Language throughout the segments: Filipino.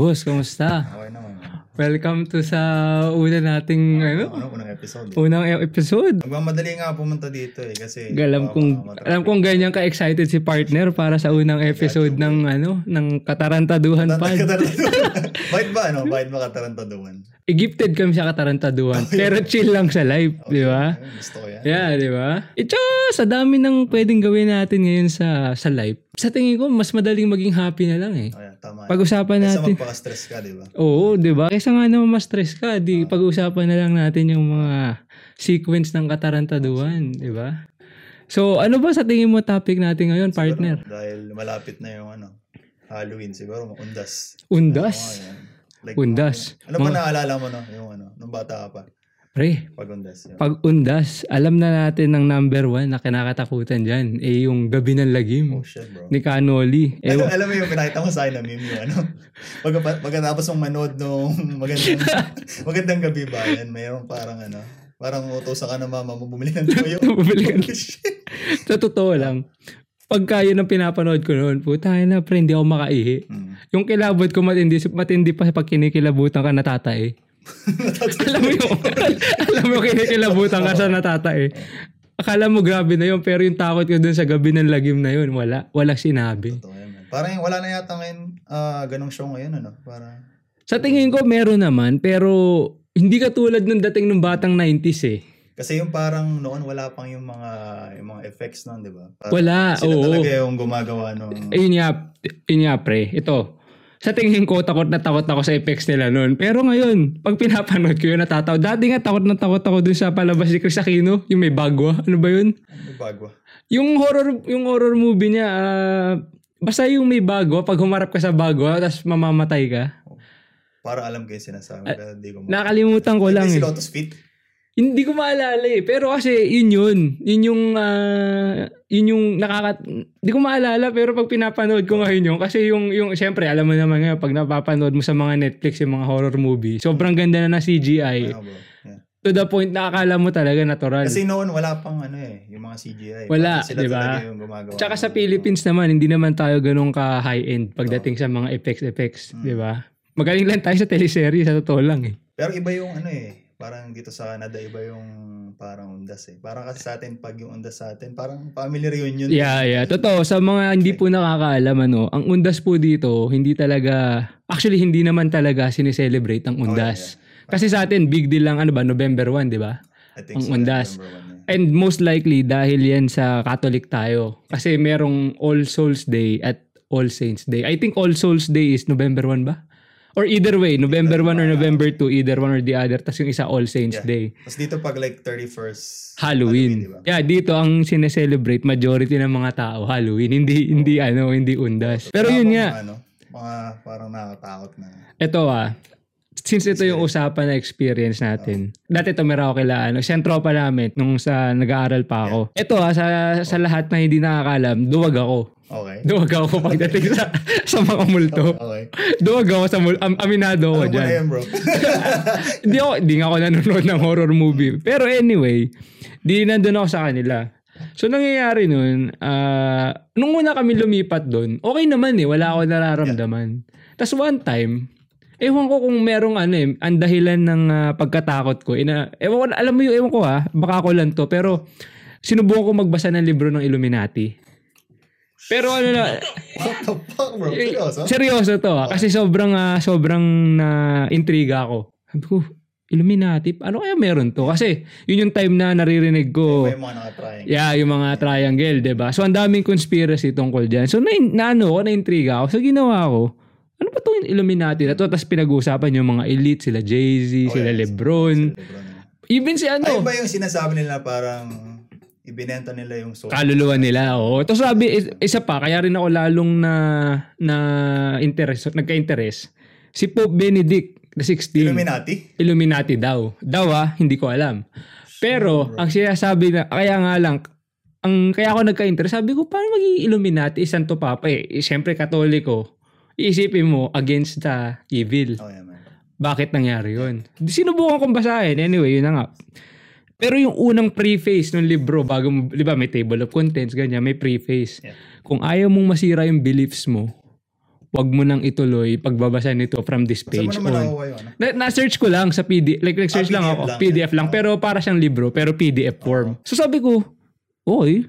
Boss, kamusta? Okay naman. Welcome to sa una nating ano, Ano, unang episode. unang e- episode. Magmamadali nga pumunta dito eh kasi Alam kong alam kong ganyan ka excited si partner para sa unang episode ng ano ng Katarantaduhan. Katarantaduhan. Bakit ba ano? Bakit ba katarantaduhan? Eh, gifted kami sa Katarantaduhan. pero chill lang sa live, di ba? Gusto ko yan. Yeah, di ba? Ito, sa dami ng pwedeng gawin natin ngayon sa sa live. Sa tingin ko, mas madaling maging happy na lang eh. Ayan, tama. Pag-usapan Kaysa natin. magpaka-stress ka, di ba? Oo, di ba? Kaysa nga naman ma-stress ka, di pag-usapan na lang natin yung mga sequence ng katarantaduhan, di ba? So, ano ba sa tingin mo topic natin ngayon, partner? Pero dahil malapit na yung ano, Halloween siguro, undas. Undas. Oo, yan. Like, Undas. Ano ba naalala mo no? Yung ano, nung bata ka pa? Pre, Pag undas. Yun. pag undas, alam na natin ng number one na kinakatakutan dyan, eh yung gabi ng lagim Oh shit, bro. ni Canoli. Eh, Alam, alam mo yung pinakita mo sa akin na meme yung ano, pag, pagkatapos mong manood nung magandang, magandang gabi ba yan, mayroong parang ano, parang utosan ka na mama mo bumili ng tuyo. Bumili ka sa totoo lang, pagka yun ang pinapanood ko noon, puta na pre, hindi ako makaihi. Hmm. Yung kilabot ko matindi, matindi pa pag kinikilabutan ka natatae. Alam mo yung, alam mo kinikilabutan ka sa natatae. Akala mo grabe na yun, pero yung takot ko dun sa gabi ng lagim na yun, wala. Wala sinabi. Totoo yan, man. Parang wala na yata ngayon ah, ganong show ngayon, ano? Para, Sa tingin ko, meron naman, pero hindi katulad nung dating ng batang 90s eh. kasi yung parang noon wala pang yung mga yung mga effects noon, di ba? Parang Wala, Sila oo. talaga yung gumagawa nung Ayun nga, yun nga pre, ito. Sa tingin ko, takot na takot ako sa effects nila noon. Pero ngayon, pag pinapanood ko yun, natatawa. Dati nga, takot na takot ako dun sa palabas ni Chris Aquino, yung may bagwa. Ano ba yun? ano bago. Yung horror, yung horror movie niya, ah, basta yung may bagwa, pag humarap ka sa bagwa, tapos mamamatay ka. Para alam ko yung sinasabi, hindi ko mo. Nakalimutan ko lang Hindi si eh. Lotus Feet. Hindi ko maalala eh. Pero kasi yun yun. Yun yung, ah, yun yung nakaka... Hindi ko maalala pero pag pinapanood ko ngayon yun. Kasi yung, yung syempre alam mo naman nga pag napapanood mo sa mga Netflix yung mga horror movie, sobrang ganda na ng CGI. Bro? Yeah. To the point na akala mo talaga natural. Kasi noon wala pang ano eh, yung mga CGI. Wala, di ba? Tsaka sa Philippines naman, hindi naman tayo ganun ka high-end pagdating sa mga effects effects, Mm. di ba? Magaling lang tayo sa teleserye, sa totoo lang eh. Pero iba yung ano eh, parang dito sa Canada, iba yung parang undas eh. Parang kasi sa atin, pag yung undas sa atin, parang family reunion. Yeah, yeah. Totoo, sa mga hindi po nakakaalam, ano, ang undas po dito, hindi talaga, actually, hindi naman talaga sineselebrate ang undas. Kasi sa atin, big deal lang, ano ba, November 1, di ba? I think ang so, undas. Yeah. And most likely, dahil yan sa Catholic tayo. Kasi merong All Souls Day at All Saints Day. I think All Souls Day is November 1 ba? Or either way, November 1 or November 2, either one or the other. Tapos yung isa All Saints Yeah. Day. Tapos dito pag like 31st Halloween. di ba? Yeah, dito ang sineselebrate majority ng mga tao Halloween, hindi hindi ano, hindi undas. Pero yun nga, Ano, mga parang nakakatakot na. ito ah. Since ito yung usapan na experience natin. Dati ito meron ako kila ano, sentro pa namin nung sa nag-aaral pa ako. Ito ah, sa, sa lahat na hindi nakakalam, duwag ako. Okay. Duwag ako pagdating sa, sa mga multo. Okay. Duwag ako sa multo. Am, aminado ako na dyan. yan, bro. Hindi ako, hindi nga ako nanonood ng horror movie. Pero anyway, di nandun ako sa kanila. So nangyayari nun, ah, nung una kami lumipat doon, okay naman eh, wala ako nararamdaman. Tapos one time, ewan ko kung merong ano eh, ang dahilan ng ah, pagkatakot ko. Ina, ewan ko, alam mo yung ewan ko ha, baka ako lang to, pero sinubukan ko magbasa ng libro ng Illuminati. Pero ano na, What the fuck, bro? Seryoso? Seryoso to ah. Kasi sobrang ah, sobrang na intriga ako. Sabi ko, Illuminati, ano kaya meron to? Kasi yun yung time na naririnig ko. May mga nakatrying. Yeah, yung mga triangle, 'di ba? So ang daming conspiracy tungkol diyan. So na, na ano ko, na intriga ako. So ginawa ko, ano ba tong Illuminati na to? Tapos pinag-uusapan yung mga elite, sila Jay-Z, Oh, sila yeah. LeBron. Lebron, yeah. Even si ano, ba yung sinasabi nila parang ibinenta nila yung soul? kaluluwa nila. Oo. Tapos sabi, is- isa pa, kaya rin ako lalong na, na interest, nagka-interest. Si Pope Benedict the 16. Illuminati? Illuminati daw. Daw ah, hindi ko alam. Pero, ang sinasabi na, kaya nga lang, ang kaya ako nagka-interest, sabi ko, paano maging Illuminati? Santo Papa eh. eh Siyempre, katoliko. Iisipin mo, against the evil. Oh, yeah, man. Bakit nangyari yun? Sinubukan kong basahin. Anyway, yun na nga. Pero yung unang preface ng libro, bago di ba, may table of contents, ganyan, may preface. Yeah. Kung ayaw mong masira yung beliefs mo, wag mo nang ituloy pagbabasa nito from this Saan mo page naman on. yun? Ano? Na, na-search ko lang sa PDF. Like, nag-search Ah, lang PDF ako. lang. PDF lang. Oh. Pero para siyang libro. Pero PDF form. So sabi ko, okay.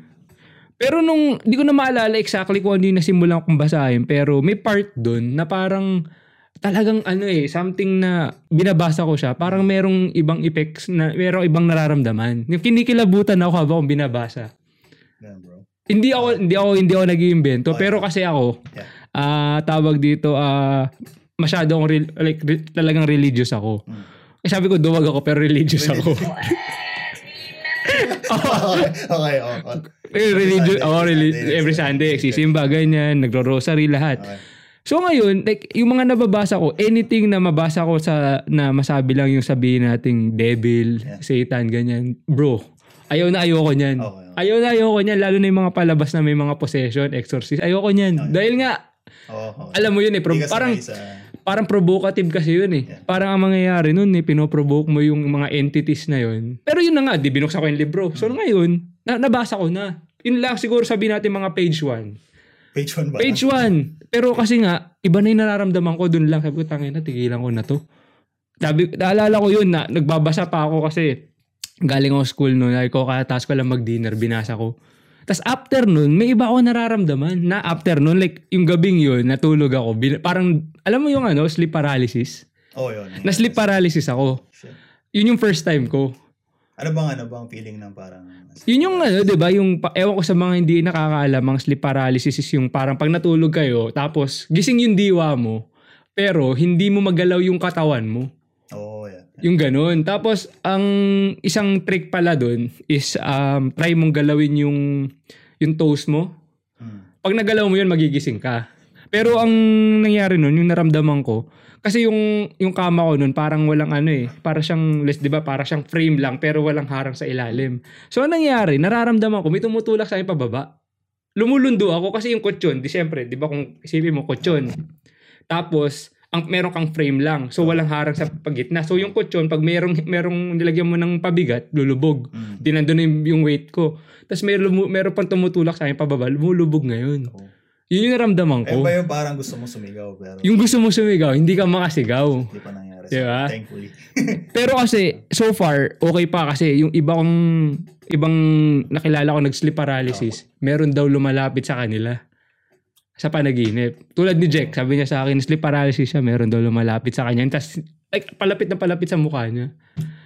Pero nung, di ko na maalala exactly kung ano yung nasimulan kong basahin. Pero may part dun na parang talagang ano eh, something na binabasa ko siya. Parang merong ibang effects na, merong ibang nararamdaman. Yung kinikilabutan ako habang binabasa. Yan, bro. Hindi ako, hindi ako, hindi ako nag-iimbento. Oh, pero kasi ako, Yeah. ah tawag dito, ah masyado akong, re- like, re- talagang religious ako. Mm. Eh, sabi ko, duwag ako, pero religious ako. okay, okay, okay. Sunday, oh, reli- Sunday, every Sunday, sisimba, ganyan, nagro-rosary, lahat. Okay. So ngayon, like, yung mga nababasa ko, anything na mabasa ko sa, na masabi lang yung sabihin nating devil, Yeah. satan, ganyan, bro, ayaw na ayoko niyan. Okay, okay. Ayaw na ayoko niyan, lalo na yung mga palabas na may mga possession, exorcist, ayoko niyan. Dahil nga, Oh, okay. alam mo yun eh, ka parang, sa... parang provocative kasi yun eh. Yeah. Parang ang mangyayari nun eh, pinoprovoke mo yung mga entities na yun. Pero yun na nga, di binuksan ko yung libro. So Mm. ngayon, na, nabasa ko na. Yun lang siguro sabihin natin mga page 1. Page 1 ba? Page 1. Pero kasi nga, iba na yung nararamdaman ko dun lang. Sabi ko, tangin na, tigilan ko na to. Sabi, naalala ko yun na nagbabasa pa ako kasi galing ako school noon. Ay ko, kataas ko lang mag-dinner, binasa ko. Tapos after nun, may iba ako nararamdaman na after nun, like yung gabing yun, natulog ako. Bin- parang, alam mo yung ano, sleep paralysis? Oh, yun. Na sleep paralysis ako. Shit. Yun yung first time ko. Ano bang ano bang feeling ng parang... Yun yung ano, 'di ba, yung ewan ko sa mga hindi nakakaalam, ang sleep paralysis is yung parang pag natulog kayo, tapos gising yung diwa mo, pero hindi mo magalaw yung katawan mo. Yung ganun. Tapos ang isang trick pala doon is um, try mong galawin yung yung toes mo. Hmm. Pag nagalaw mo yun, magigising ka. Pero ang nangyari nun, yung naramdaman ko, kasi yung yung kama ko nun parang walang ano eh, para siyang less 'di ba, para siyang frame lang pero walang harang sa ilalim. So ang nangyari, nararamdaman ko may tumutulak sa akin pababa. Lumulundo ako kasi yung kutsyon, di syempre, 'di ba kung isipin mo kutsyon. Tapos ang meron kang frame lang. So walang harang sa pagitna. So yung kutsyon, pag merong merong nilagyan mo ng pabigat, lulubog. Hmm. Di nandun na yung, yung weight ko. Tapos may lumu- meron pang tumutulak sa akin pababa, lumulubog ngayon. Oh. Yun yung naramdaman Eh ko. ba yung parang gusto mo sumigaw pero Yung gusto mo sumigaw, hindi ka makasigaw. hindi pa nangyari. Diba? So, thankfully. Pero kasi, so far, okay pa kasi yung iba kong, ibang nakilala ko nag-sleep paralysis, meron daw lumalapit sa kanila sa panaginip. Tulad ni Jack, sabi niya sa akin, sleep paralysis siya, meron daw lumalapit sa kanya. Tapos, like, palapit na palapit sa mukha niya.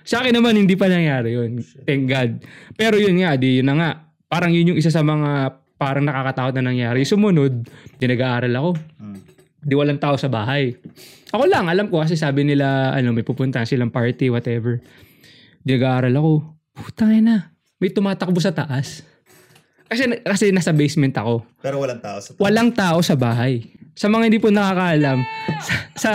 Sa akin naman, hindi pa nangyari yun. Thank God. Pero yun nga, di yun na nga. Parang yun yung isa sa mga parang nakakatakot na nangyari. Sumunod, di nag-aaral ako. Hmm. Di walang tao sa bahay. Ako lang, alam ko kasi sabi nila, ano, may pupuntahan silang party, whatever. Di nag-aaral ako. Putang ina, may tumatakbo sa taas. Kasi, kasi nasa basement ako. Pero walang tao sa Walang tao sa bahay. Sa mga hindi po nakakaalam, sa, sa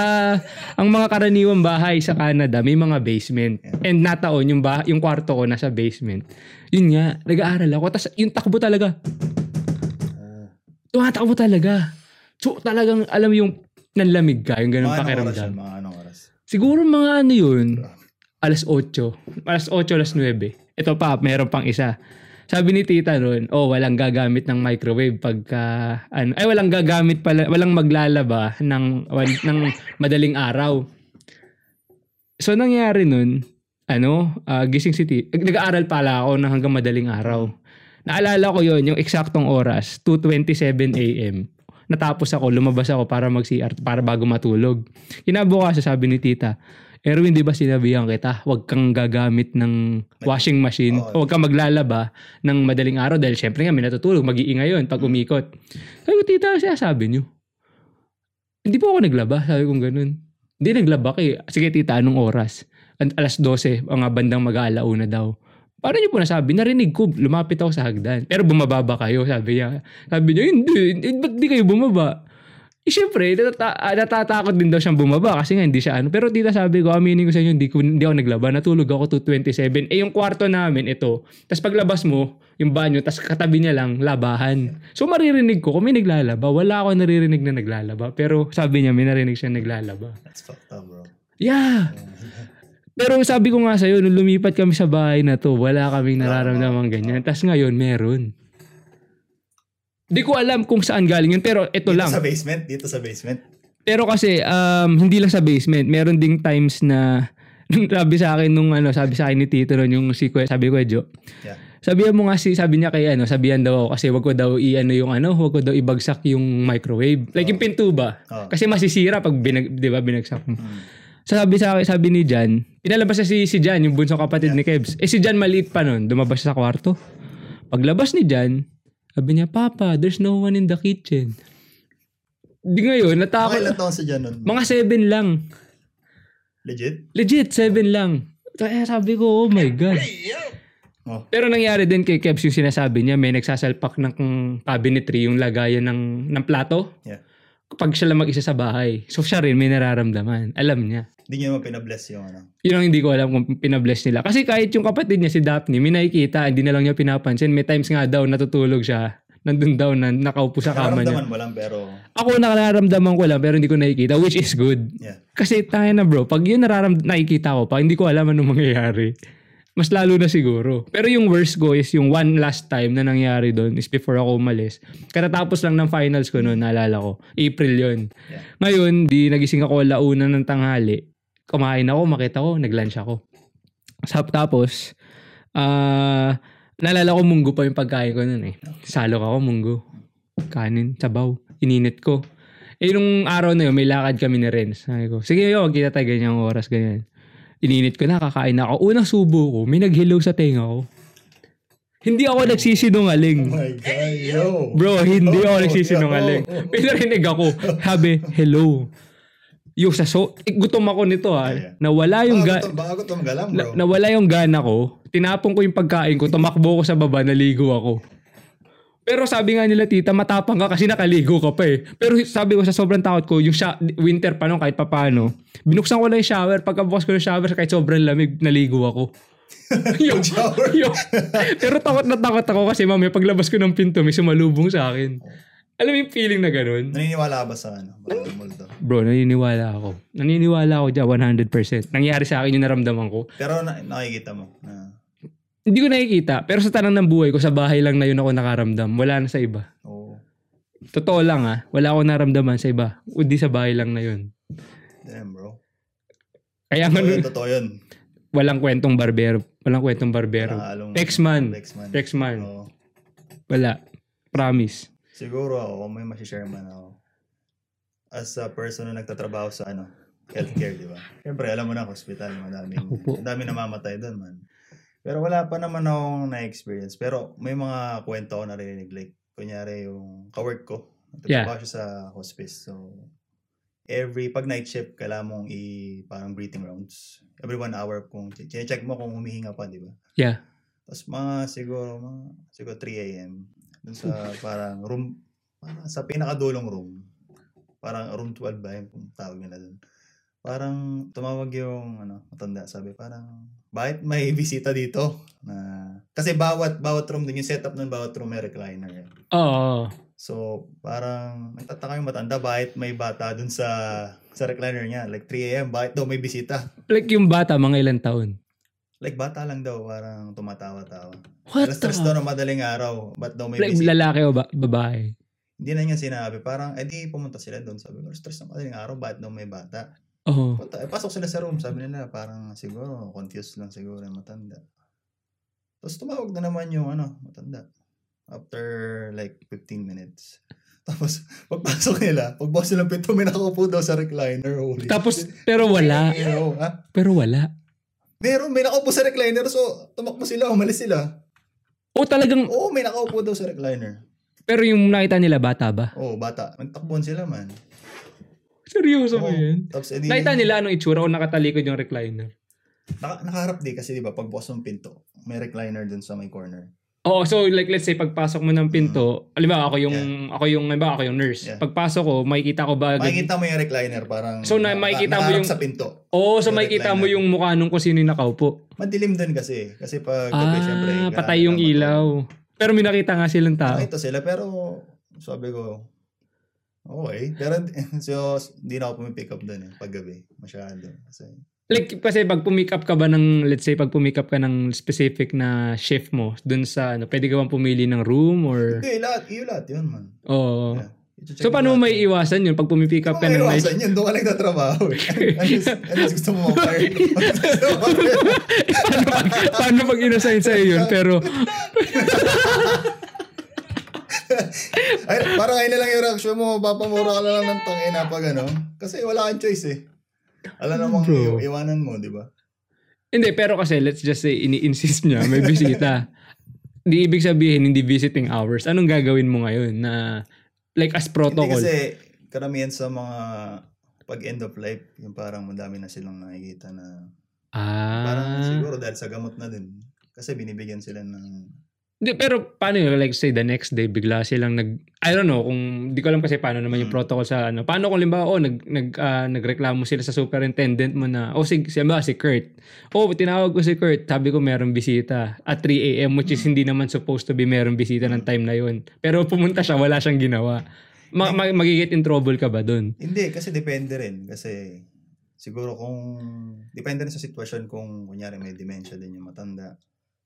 ang mga karaniwang bahay sa Canada, may mga basement. And nataon yung bah, yung kwarto ko nasa basement. Yun nga, nag-aaral ako. Tapos yung takbo talaga, Oh. tumatakbo talaga. So talagang alam yung nanlamig ka, yung ganun Mga anong oras yun? pakiramdam. Mga anong oras? Siguro mga ano yun, alas 8. Alas 8, alas 9. Ito pa, meron pang isa. Sabi ni tita noon, oh, walang gagamit ng microwave pagka, ano, ay walang gagamit pala, walang maglalaba ng, wal- ng madaling araw. So, nangyari nun, ano, ah, gising si tita, nag-aaral pala ako ng hanggang madaling araw. Naalala ko yon yung eksaktong oras, 2.27 a.m. Natapos ako, lumabas ako para mag-CR, para bago matulog. Kinabukasan sabi ni tita, Erwin, di ba sinabihan kita, huwag kang gagamit ng washing machine, Oo. huwag kang maglalaba ng madaling araw dahil syempre nga may natutulog, mag-iingay yun pag umikot. Sabi ko, tita, siya sabi niyo. Hindi po ako naglaba, sabi ko ganun. Hindi naglaba kay. Sige tita, anong oras? An- alas 12, mga bandang mag-aalauna daw. Paano niyo po nasabi? Narinig ko, lumapit ako sa hagdan. Pero bumaba ba kayo? Sabi niya. Sabi niya, hindi. Ba't di kayo bumaba? Eh, syempre, natata- ah, natatakot din daw siyang bumaba kasi nga hindi siya ano. Pero tita sabi ko, aminin ko sa inyo, hindi, ko, hindi ako naglaba. Natulog ako 227. Eh, yung kwarto namin, ito. Tapos paglabas mo, yung banyo, tapos katabi niya lang, labahan. So maririnig ko kung may naglalaba. Wala ako naririnig na naglalaba. Pero sabi niya, may narinig siya naglalaba. That's fucked up, bro. Yeah! Pero sabi ko nga sa'yo, nung lumipat kami sa bahay na to, wala kaming nararamdaman ganyan. Tapos ngayon, meron. Di ko alam kung saan galing yun, pero ito Dito lang. sa basement, dito sa basement. Pero kasi um, hindi lang sa basement, meron ding times na sabi sa akin nung ano, sabi sa akin ni Tito nun, yung si Kwe, sabi ko, Jo, Yeah. sabihan mo nga si, sabi niya kay ano, sabihan daw ako kasi wag ko daw i-ano yung ano, wag ko daw ibagsak yung microwave. Like yung pinto ba? Oo. Kasi masisira pag binag, 'di ba, binagsak mo. Hmm. So sabi sa akin, sabi ni Jan, pinalabas na si, si Jan, yung bunsong kapatid ni Kebs. Eh si Jan maliit pa nun, dumabas sa kwarto. Paglabas ni Jan, sabi niya, Papa, there's no one in the kitchen. Di ngayon, Mga natakot. ilang taon sa dyan nun? Mga seven lang. Legit? Legit, seven lang. Kaya sabi ko, oh my God. Oh. Pero nangyari din kay Kebs yung sinasabi niya, may nagsasalpak ng cabinetry, yung lagayan ng, ng plato. Yeah. Kapag siya lang mag-isa sa bahay. So siya rin may nararamdaman. Alam niya. Hindi niya naman pinabless yung ano. Yun ang hindi ko alam kung pinabless nila. Kasi kahit yung kapatid niya si Daphne, may nakikita, hindi na lang niya pinapansin. May times nga daw natutulog siya. Nandun daw na nakaupo sa kama niya. Nararamdaman mo lang pero Ako nararamdaman ko lang pero hindi ko nakikita, which is good. yeah. Kasi tayo na bro, pag yun nararam nakikita ko pa, hindi ko alam anong mangyayari. Mas lalo na siguro. Pero yung worst ko is yung one last time na nangyari doon is before ako umalis. Katatapos lang ng finals ko noon, naalala ko. April yun. Yeah. Ngayon, di nagising ako launa ng tanghali. Kumain ako, makita ko, nag-lunch ako. Sa- Tapos, ah, naalala ko munggo pa yung pagkain ko noon eh. Salok ako, munggo. Kanin, sabaw. Ininit ko. Eh, nung araw na yun, may lakad kami ni Renz. Sabi ko, sige yo, magkita tayo ganyang oras, ganyan. Ininit ko na, kakain na ako. Unang subo ko, may nag-hello sa tenga ko. Hindi ako nagsisinungaling. Oh my God, yo. Bro, hindi ako Oh, nagsisinungaling. yo. May narinig ako. Sabi, hello. Yung sa so, eh, gutom ako nito ha. Yeah. Nawala yung ga- Baka gutom, baka gutom ka lang, na, bro. nawala yung gana ko. Tinapon ko yung pagkain ko. Tumakbo ko sa baba, naligo ako. Pero sabi nga nila, tita, matapang ka kasi nakaligo ka pa eh. Pero sabi ko sa sobrang takot ko, yung sha- winter pa nung kahit papano, binuksan ko lang yung shower. Pagkabukas ko ng shower, kahit sobrang lamig, naligo ako. yung, Shower. yung, pero takot na takot ako kasi mamaya paglabas ko ng pinto, may sumalubong sa akin. Alam mo yung feeling na ganun? Naniniwala ba sa ano? Multo. Bro, naniniwala ako. Naniniwala ako dyan, 100%. Nangyari sa akin yung naramdaman ko. Pero na, nakikita mo na Hindi ko nakikita, pero sa tanang ng buhay ko, sa bahay lang na yun ako nakaramdam. Wala na sa iba. oh, Totoo lang ah, wala akong naramdaman sa iba. Kundi sa bahay lang na yun. damn bro. Kaya nga, yun, totoo yun. walang kwentong barbero. Walang kwentong barbero. Along- X-Man. X-Man. X-Man. Oo. Wala. Promise. Siguro ako, kung may masishare man ako. As a person na nagtatrabaho sa ano, healthcare, di ba? Siyempre, alam mo na, hospital, madaming, Ako po. madami namamatay doon, man. Pero wala pa naman akong na-experience. Pero may mga kwento ako narinig. Like, kunyari yung kawork ko. Nagtatrabaho siya sa hospice. So, every, pag night shift, kailangan mong i, parang breathing rounds. Every one hour, kung, check mo kung humihinga pa, di ba? Yeah. Tapos mga siguro, mga, siguro 3 a.m. Dun sa parang room, parang sa pinakadulong room. Parang room 12 ba yung tawag nila dun. Parang tumawag yung ano, matanda, sabi parang bakit may bisita dito? Na kasi bawat bawat room din yung setup ng bawat room may recliner. eh. Oo. So, parang nagtataka yung matanda bakit may bata dun sa sa recliner niya. Like 3 a.m. bakit daw may bisita? Like yung bata, mga ilang taon. Like bata lang daw, parang tumatawa-tawa. What Alas the? stress daw ng madaling araw. Ba't daw may Like bisita? lalaki o ba- babae? Hindi na niya sinabi. Parang, edi pumunta sila doon. Sabi ko, stress ng madaling araw. Ba't daw may bata? Oo. Punta, eh, pasok sila sa room. Sabi nila, parang siguro, confused lang siguro yung matanda. Tapos tumawag na naman yung ano, matanda. After like 15 minutes. Tapos, pagpasok nila, pagbukas nilang pinto, may nakaupo daw sa recliner. Holy Tapos, shit. pero wala. You know, ha? Pero wala. Meron, may nakaupo sa recliner. So, tumakbo sila, umalis sila. O talagang, Oo, may nakaupo daw sa recliner. pero yung nakita nila bata ba? Oo, bata. Nagtakbuhan sila man. Seryoso ba Oo. yun? Tapos, edi, Nakita nila anong itsura o nakatalikod yung recliner? Naka, nakaharap di kasi di ba pagbukas ng pinto, may recliner dun sa may corner. Oo, so like let's say pagpasok mo ng pinto, alimbawa ako yung ako yung alimbawa ako yung nurse. Yeah. Pagpasok ko, makikita ko ba Makikita mo yung recliner parang So, na- makikita mo yung- sa pinto. Oo, so makikita mo yung mukha nung kung sino yung nakaupo. Madilim din kasi. Kasi pag gabi, syempre. Ah, kailangan patay yung ilaw. Pero may nakita nga silang tao. Nakita sila pero sabi ko, okay. Pero so, di na ako pumipick up dun eh, pag gabi. Masyado. Kasi Like, kasi pag pumick up ka ba ng, let's say, pag pumick up ka ng specific na shift mo, dun sa, ano, pwede ka bang pumili ng room or, Hindi, lahat. Iyo lahat yun, man. oh. Yeah. So, paano mo may yun. iwasan yun pag pumipick up ka ng night Iwasan yun, doon ka lang nagtatrabaho eh. Unless, unless gusto mo mag-fire. Gusto mo mag-fire. paano pag, paano pag inassign sa'yo yun? Pero, Ay, parang ngayon na lang yung reaction mo, papamura ka na lang ng tangina pag ano. Kasi wala kang choice eh. Alam namang Bro. iwanan mo, di ba? hindi, pero kasi, let's just say, ini-insist niya, may bisita. Di ibig sabihin, hindi visiting hours. Anong gagawin mo ngayon na, like, as Hindi protocol? kasi karamihan sa mga pag end of life, yung parang madami na silang nakikita na parang ah. siguro dahil sa gamot na din. Kasi binibigyan sila ng Hindi, pero paano yun? Like, say, the next day, bigla silang nag... I don't know, kung... Di ko alam kasi paano naman yung Mm. protocol sa ano. Paano kung limbawa, oh, nag, nag, ah, nagreklamo sila sa superintendent mo na, oh, si, si, si Kurt. Oh, tinawag ko si Kurt. Sabi ko, meron bisita at 3 a.m. which is hindi naman supposed to be meron bisita ng time na yun. Pero pumunta siya, wala siyang ginawa. Ma- ma- magigit in trouble ka ba dun? Hindi, kasi depende rin. Kasi siguro kung... Depende rin sa sitwasyon kung kunyari may dementia din yung matanda.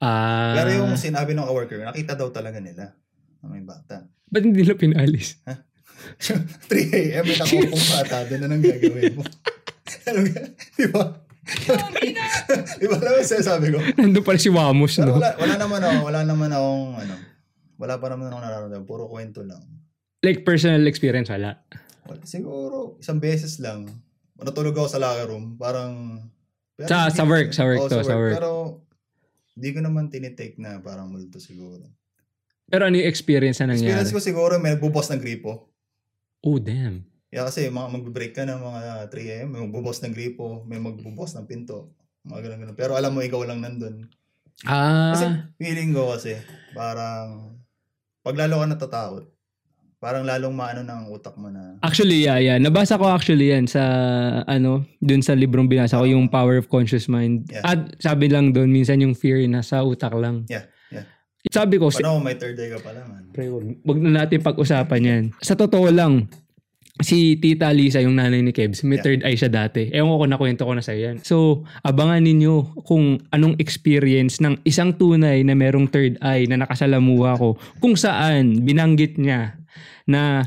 Ah. Pero yung sinabi ng coworker, nakita daw talaga nila na may bata. Ba't hindi nila pinalis? 3 a.m. may nakupong bata, doon na nang gagawin mo. Di ba? Di ba mo sabi ko? Nandun pala si Wamos, no? wala, wala naman ako, wala naman akong, ano, wala pa naman akong nararamdaman. Puro kwento lang. Like, personal experience, wala. Wala, siguro, isang beses lang. Natulog ako sa locker room. Parang, pero Sa- sa work, sa work Oo, to, sa work. Pero, di ko naman tinitake na parang multo siguro. Pero ano yung experience na nangyari? Experience ko siguro, may nagbubos ng gripo. Oh, damn. Yeah, kasi mga magbe-break ka ng mga 3 a.m., may magbubos ng gripo, may magbubos ng pinto. Mga ganun, ganun. Pero alam mo, ikaw lang nandun. Kasi Ah. feeling ko kasi, parang, pag lalo ka natatakot, parang lalong maano ng utak mo na, Actually, yeah, yeah. Nabasa ko actually yan sa, ano, dun sa librong binasa ko, yung Power of Conscious Mind. Yeah. At sabi lang dun, minsan yung fear nasa utak lang. Yeah, yeah. Sabi ko, si- paano may third day ka pa naman? Pre, wag, wag na natin pag-usapan yan. Sa totoo lang, si Tita Lisa, yung nanay ni Kebs, may Yeah. third eye siya dati. Ewan ko kung nakwento ko na sa yan. So, abangan ninyo kung anong experience ng isang tunay na merong third eye na nakasalamuha ko. Kung saan binanggit niya na